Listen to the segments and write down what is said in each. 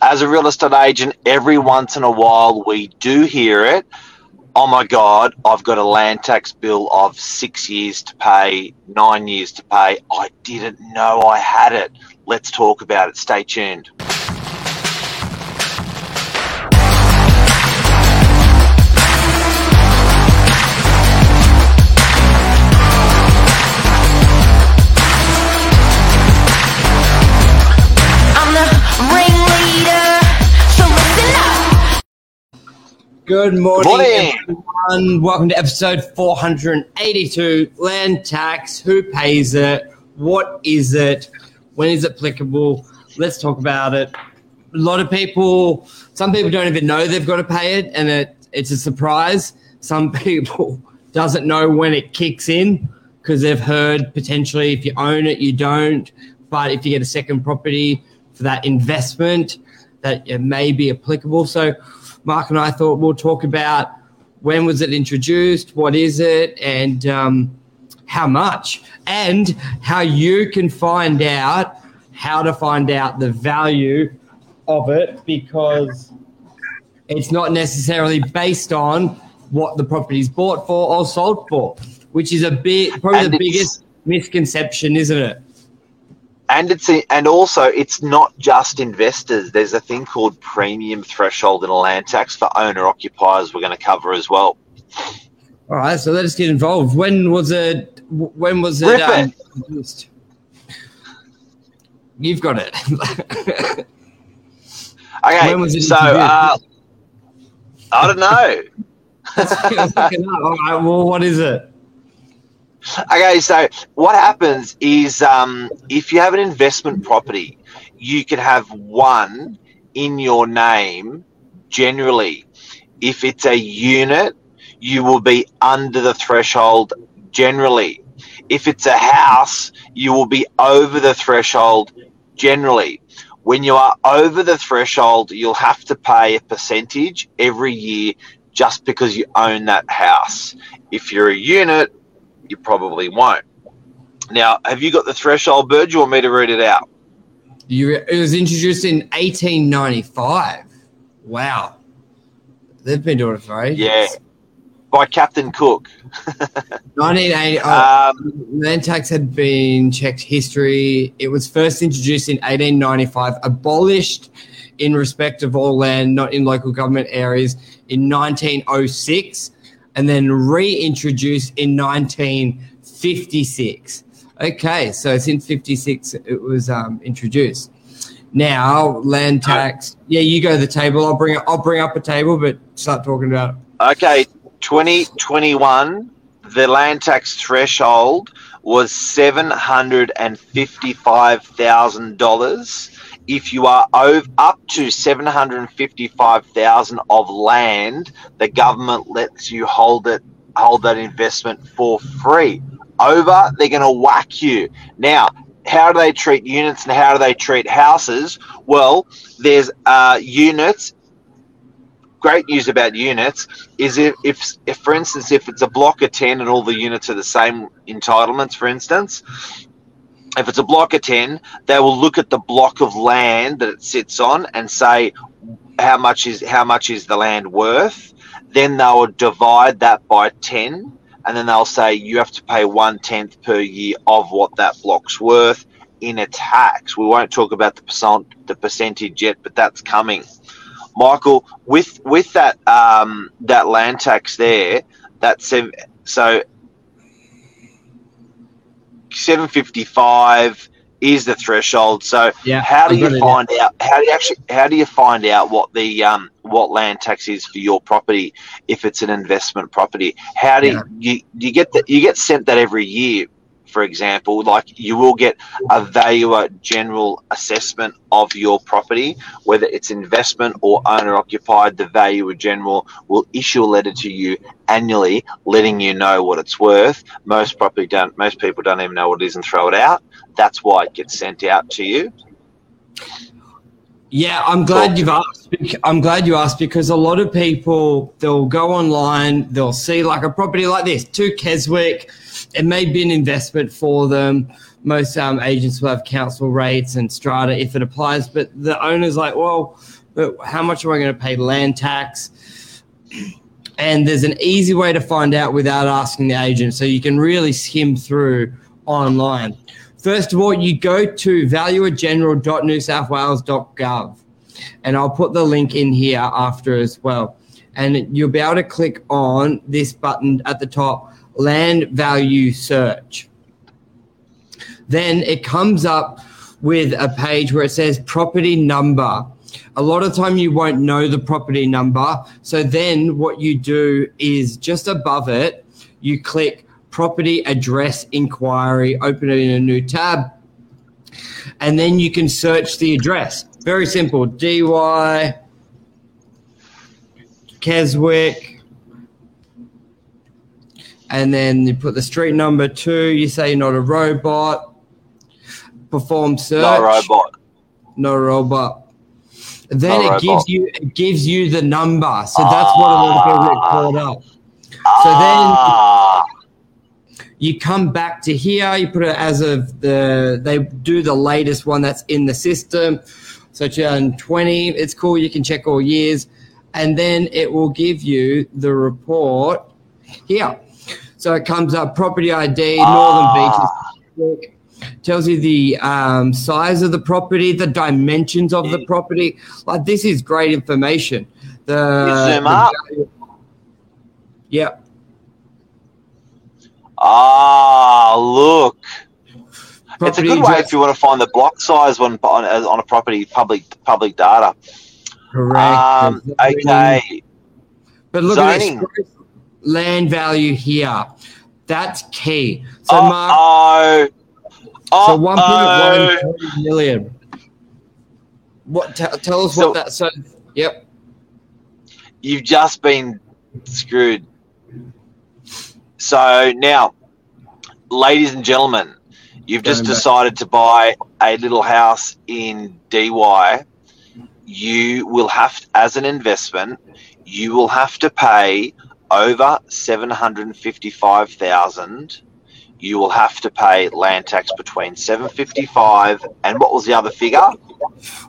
as a real estate agent, every once in a while we do hear it. Oh my God, I've got a land tax bill of six years to pay, nine years to pay. I didn't know I had it. Let's talk about it. Stay tuned. Good morning, morning. everyone. Welcome to episode 482 Land Tax. Who pays it? What is it? When is it applicable? Let's talk about it. A lot of people, some people don't even know they've got to pay it, and it, it's a surprise. Some people doesn't know when it kicks in because they've heard potentially if you own it, you don't. But if you get a second property for that investment, that it may be applicable. So Mark and I thought we'll talk about when was it introduced, what is it, and um, how much, and how you can find out how to find out the value of it because it's not necessarily based on what the property's bought for or sold for, which is a big, probably And the biggest misconception, isn't it? And it's and also it's not just investors. There's a thing called premium threshold in a land tax for owner occupiers. We're going to cover as well. All right, so let us get involved. When was it? When was it? Um, introduced? You've got it. Okay, When was it so uh, I don't know. Let's look it up. All right, well, what is it? Okay, so what happens is um, if you have an investment property, you can have one in your name generally. If it's a unit, you will be under the threshold generally. If it's a house, you will be over the threshold generally. When you are over the threshold, you'll have to pay a percentage every year just because you own that house. If you're a unit, you probably won't. Now, have you got the threshold bird? Do you want me to read it out? You, it was introduced in 1895. Wow. They've been doing it for ages. Yeah. By Captain Cook. 1980. Oh, Um, land tax had been checked history. It was first introduced in 1895, abolished in respect of all land not in local government areas in 1906, and then reintroduced in 1956. Okay, so since 56 it was um, introduced. Now land tax. Yeah, you go to the table. I'll bring I'll bring up a table, but start talking about. it. okay, 2021, the land tax threshold was $755,000. If you are over, up to 755,000 of land, the government lets you hold it hold that investment for free. Over, they're going to whack you. Now, how do they treat units and how do they treat houses? Well, there's uh, units. Great news about units is if, if, if, for instance, if it's a block of 10 and all the units are the same entitlements, for instance, if it's a block of 10, they will look at the block of land that it sits on and say, how much is how much is the land worth? Then they will divide that by 10 and then they'll say you have to pay one tenth per year of what that block's worth in a tax. We won't talk about the percent the percentage yet, but that's coming. Michael, with with that um, that land tax there, that's so seven fifty five is the threshold. So Yeah, how do you it, find out? How do you actually? How do you find out what the um, what land tax is for your property if it's an investment property? How do Yeah. you, you you get that? You get sent that every year. For example, like you will get a valuer general assessment of your property, whether it's investment or owner occupied. The valuer general will issue a letter to you annually, letting you know what it's worth. Most property don't. Most people don't even know what it is and throw it out. That's why it gets sent out to you. Yeah, I'm glad you've asked. I'm glad you asked because a lot of people they'll go online, they'll see like a property like this, to Keswick. It may be an investment for them, most um, agents will have council rates and strata if it applies, but the owner's like, well, but how much am I going to pay land tax? And there's an easy way to find out without asking the agent. So you can really skim through online. First of all, you go to valuergeneral.newsouthwales.gov, and I'll put the link in here after as well. And you'll be able to click on this button at the top, land value search. Then it comes up with a page where it says property number. A lot of time you won't know the property number. So then what you do is just above it, you click property address inquiry, open it in a new tab, and then you can search the address. Very simple. Dee Why Keswick. And then you put the street number two. You say you're not a robot. Perform search. No robot. No robot. Then No it robot. gives you it gives you the number. So that's what a lot of people get caught up. So then Ah, you come back to here you put it as of the they do the latest one that's in the system so 2020 it's cool you can check all years and then it will give you the report here so it comes up property id northern beaches tells you the um, size of the property the dimensions of the property like this is great information the, You zoom the up. yeah ah, look. It's a good way if you want to find the block size on on, on a property public public data. Correct. Um, okay. But look Zoning. at this land value here. That's key. So, Oh, Mark, oh, so oh, 1.1 million. What? T- tell us So- what that. So, yep. you've just been screwed. So now, ladies and gentlemen, you've just decided to buy a little house in Dee Why. You will have, as an investment, you will have to pay over 755,000 you will have to pay land tax between 755 and what was the other figure?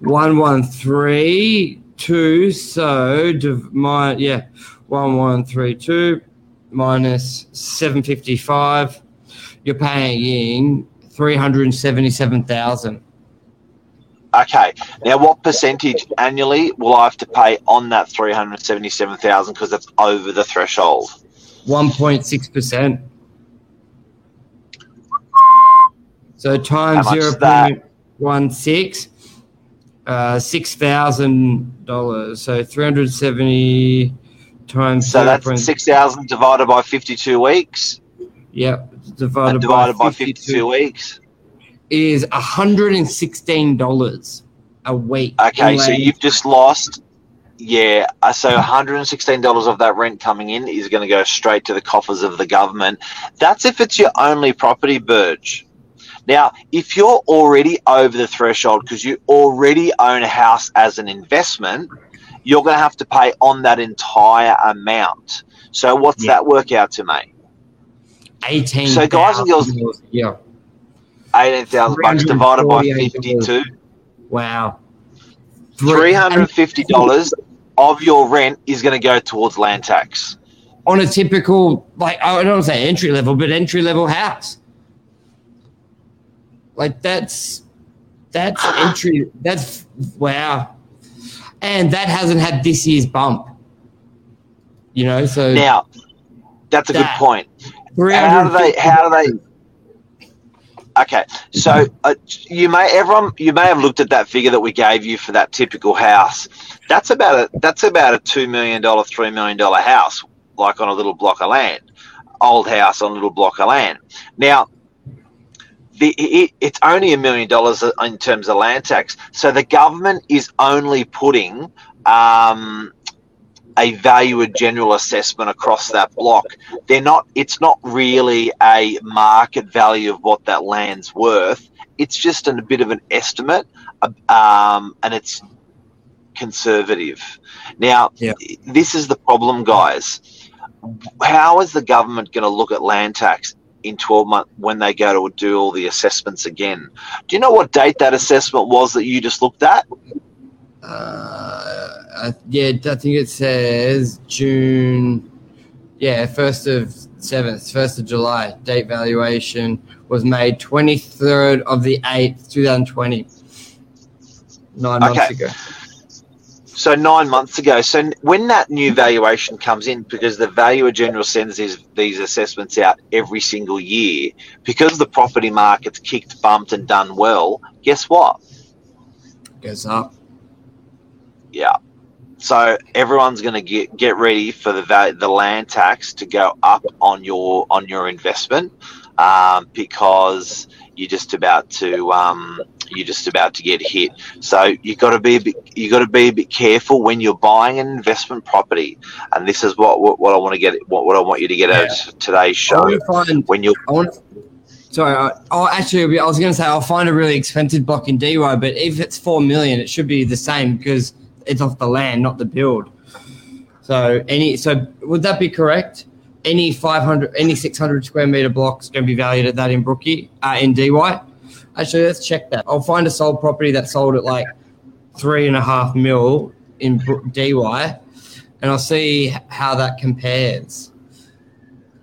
1132 so div- my yeah 1132 minus 755 you're paying 377,000 Okay. Now, what percentage annually will I have to pay on that three hundred seventy-seven thousand because that's over the threshold? One point six percent. So times zero point one six, uh, six thousand dollars. So three hundred seventy times So 0.- that's six thousand divided by fifty-two weeks. Yep, divided, divided by, by, 52 52 weeks. Is hundred and sixteen dollars a week. Okay, so you've just lost. Yeah, uh, so one hundred and sixteen dollars of that rent coming in is going to go straight to the coffers of the government. That's if it's your only property, Burge. Now, if you're already over the threshold because you already own a house as an investment, you're going to have to pay on that entire amount. So, what's Yeah. that work out to, mate? eighteen. So, guys and girls- yeah. Eighteen thousand bucks divided by fifty-two. Wow. Three hundred and fifty dollars of your rent is going to go towards land tax. on a typical like I don't want to say entry level, but entry level house. Like that's that's entry. That's wow, and that hasn't had this year's bump. You know, so Now, that's a good point. How do they? How do they? Okay, so uh, you may everyone you may have looked at that figure that we gave you for that typical house. That's about a that's about a two million dollar, three million dollar house, like on a little block of land, old house on a little block of land. Now, the it, it's only a million dollars in terms of land tax, so the government is only putting um, a value of general assessment across that block they're not it's not really a market value of what that land's worth it's just an, a bit of an estimate um, and it's conservative now Yeah. this is the problem guys how is the government going to look at land tax in 12 months when they go to do all the assessments again. Do you know what date that assessment was that you just looked at? Uh, I, yeah, I think it says June. Yeah, first of seventh, first of July. Date valuation was made twenty third of the eighth, two thousand twenty. Nine months ago. So nine months ago. So when that new valuation comes in, because the valuer general sends these these assessments out every single year, because the property market's kicked, bumped, and done well. Guess what? Goes up. Yeah. So everyone's going to get get ready for the the land tax to go up on your on your investment um, because you're just about to um, you're just about to get hit. So you got to be a bit you got to be a bit careful when you're buying an investment property. And this is what what, what I want to get what, what I want you to get out of today's show. find. When you're Sorry. I, oh, actually, I was going to say I'll find a really expensive block in Dee Why, but if it's four million, it should be the same because it's off the land, not the build. So any. So would that be correct? Any five hundred, any six hundred square meter blocks going to be valued at that in Brookie, uh, in Dee Why. Actually, let's check that. I'll find a sold property that sold at like three and a half mil in Dee Why, and I'll see how that compares.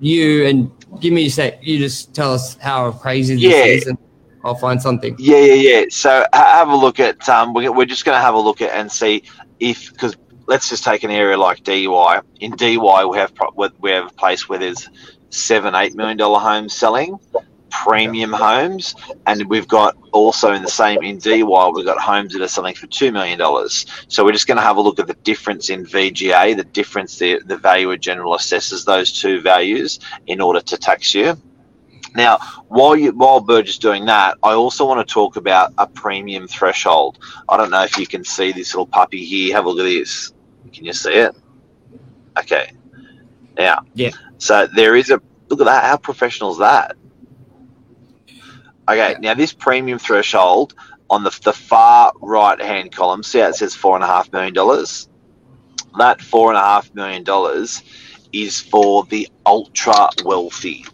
You and give me a sec. You just tell us how crazy this Yeah. is, and I'll find something. Yeah, yeah, yeah. So ha- have a look at. Um, we're, just going to have a look at and see if because let's just take an area like Dee Why. In Dee Why, we have we have a place where there's seven, eight million dollar homes selling, premium homes, and we've got also in the same in Dee Why we've got homes that are selling for two million dollars. So we're just going to have a look at the difference in VGA, the difference the the valuer general assesses those two values in order to tax you. Now, while you while Burge is doing that, I also want to talk about a premium threshold. I don't know if you can see this little puppy here. Have a look at this. Can you see it? Okay. Now, Yeah. So there is a look at that. How professional is that? Okay. Now this premium threshold on the the far right hand column, see how it says four and a half million dollars. That four and a half million dollars is for the ultra wealthy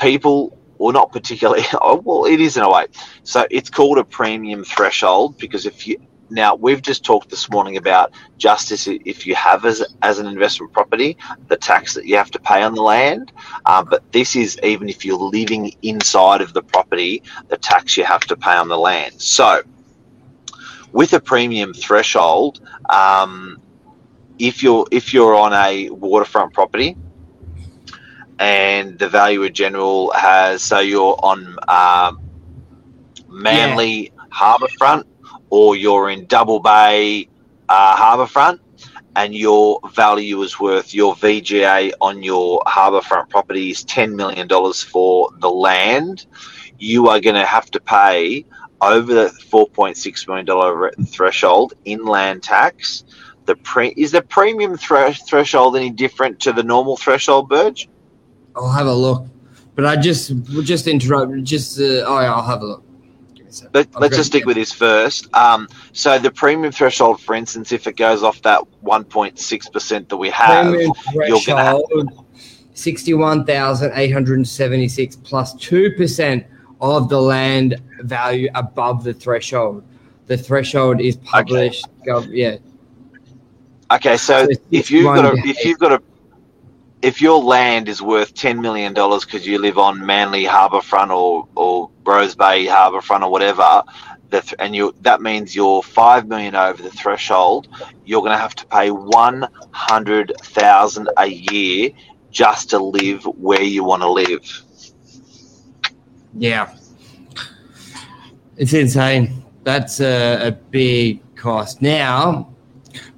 people well not particularly oh, well it is in a way so it's called a premium threshold because if you now we've just talked this morning about justice if you have as, as an investment property the tax that you have to pay on the land. Um, but this is even if you're living inside of the property the tax you have to pay on the land. So with a premium threshold um, if you're if you're on a waterfront property and the valuer general has so you're on um, Manly Harbourfront or you're in Double Bay uh, Harbourfront and your value is worth your VGA on your harbourfront property is $10 million for the land, you are going to have to pay over the $4.6 million threshold in land tax. The pre- is the premium thre- threshold any different to the normal threshold, Burge? I'll have a look. But I just will just interrupt. Just uh, oh yeah, I'll have a look. Give me a sec. Let, let's just stick with this first. Um, so the premium threshold, for instance, if it goes off that 1.6% that we have, Premium you're gonna have- threshold, sixty-one thousand eight hundred seventy-six plus two percent of the land value above the threshold. The threshold is published. Gov- yeah, Okay, so So if you've got a, if you've got a, if your land is worth ten million dollars because you live on Manly Harbourfront or or Rose Bay Harbourfront or whatever, the th- and you that means you're five million over the threshold, you're going to have to pay one hundred thousand a year just to live where you want to live. yeah. It's insane. That's a, a big cost. Now,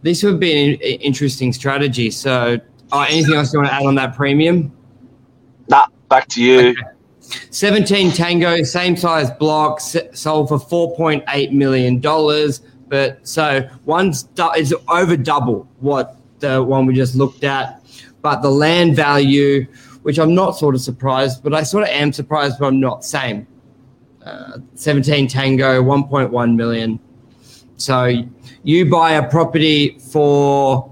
this would be an interesting strategy. So, uh, anything else you want to add on that premium? Nah, back to you. 17 Tango, same size block, sold for 4.8 million dollars. But so one's du- is over double what the one we just looked at. But the land value, which I'm not sort of surprised, but I sort of am surprised, but I'm not. Same. Uh, 17 Tango, 1.1 million. So you buy a property for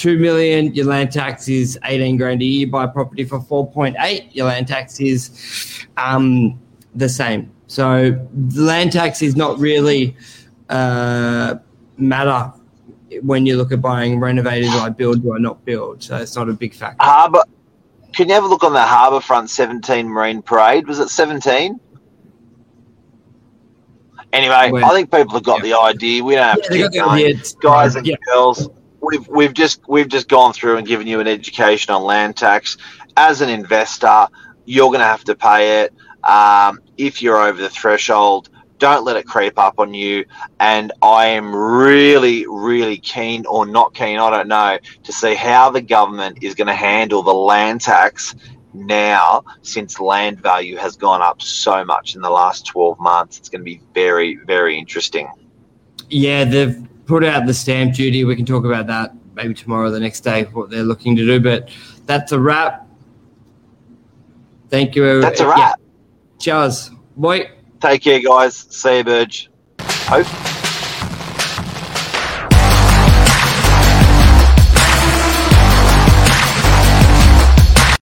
two million, your land tax is eighteen grand a year. Buy property for four point eight, your land tax is um, the same. So the land tax is not really uh, matter when you look at buying renovated. Do I build? Do I not build? So it's not a big factor. Harbour. Can you have a look on the Harbour Front 17 Marine Parade? Was it 17? Anyway, Where- I think people have got Yeah. the idea. We don't have Yeah, to keep the going. idea. Guys and yeah. girls, we've we've just we've just gone through and given you an education on land tax. As an investor, you're going to have to pay it. Um, if you're over the threshold, don't let it creep up on you. And I am really, really keen or not keen, I don't know, to see how the government is going to handle the land tax now since land value has gone up so much in the last 12 months. It's going to be very, very interesting. Yeah, they've put out the stamp duty. We can talk about that maybe tomorrow or the next day, what they're looking to do. But that's a wrap. Thank you. That's a Yeah. wrap. Cheers. Boy. Take care, guys. See you, Burge. Hope.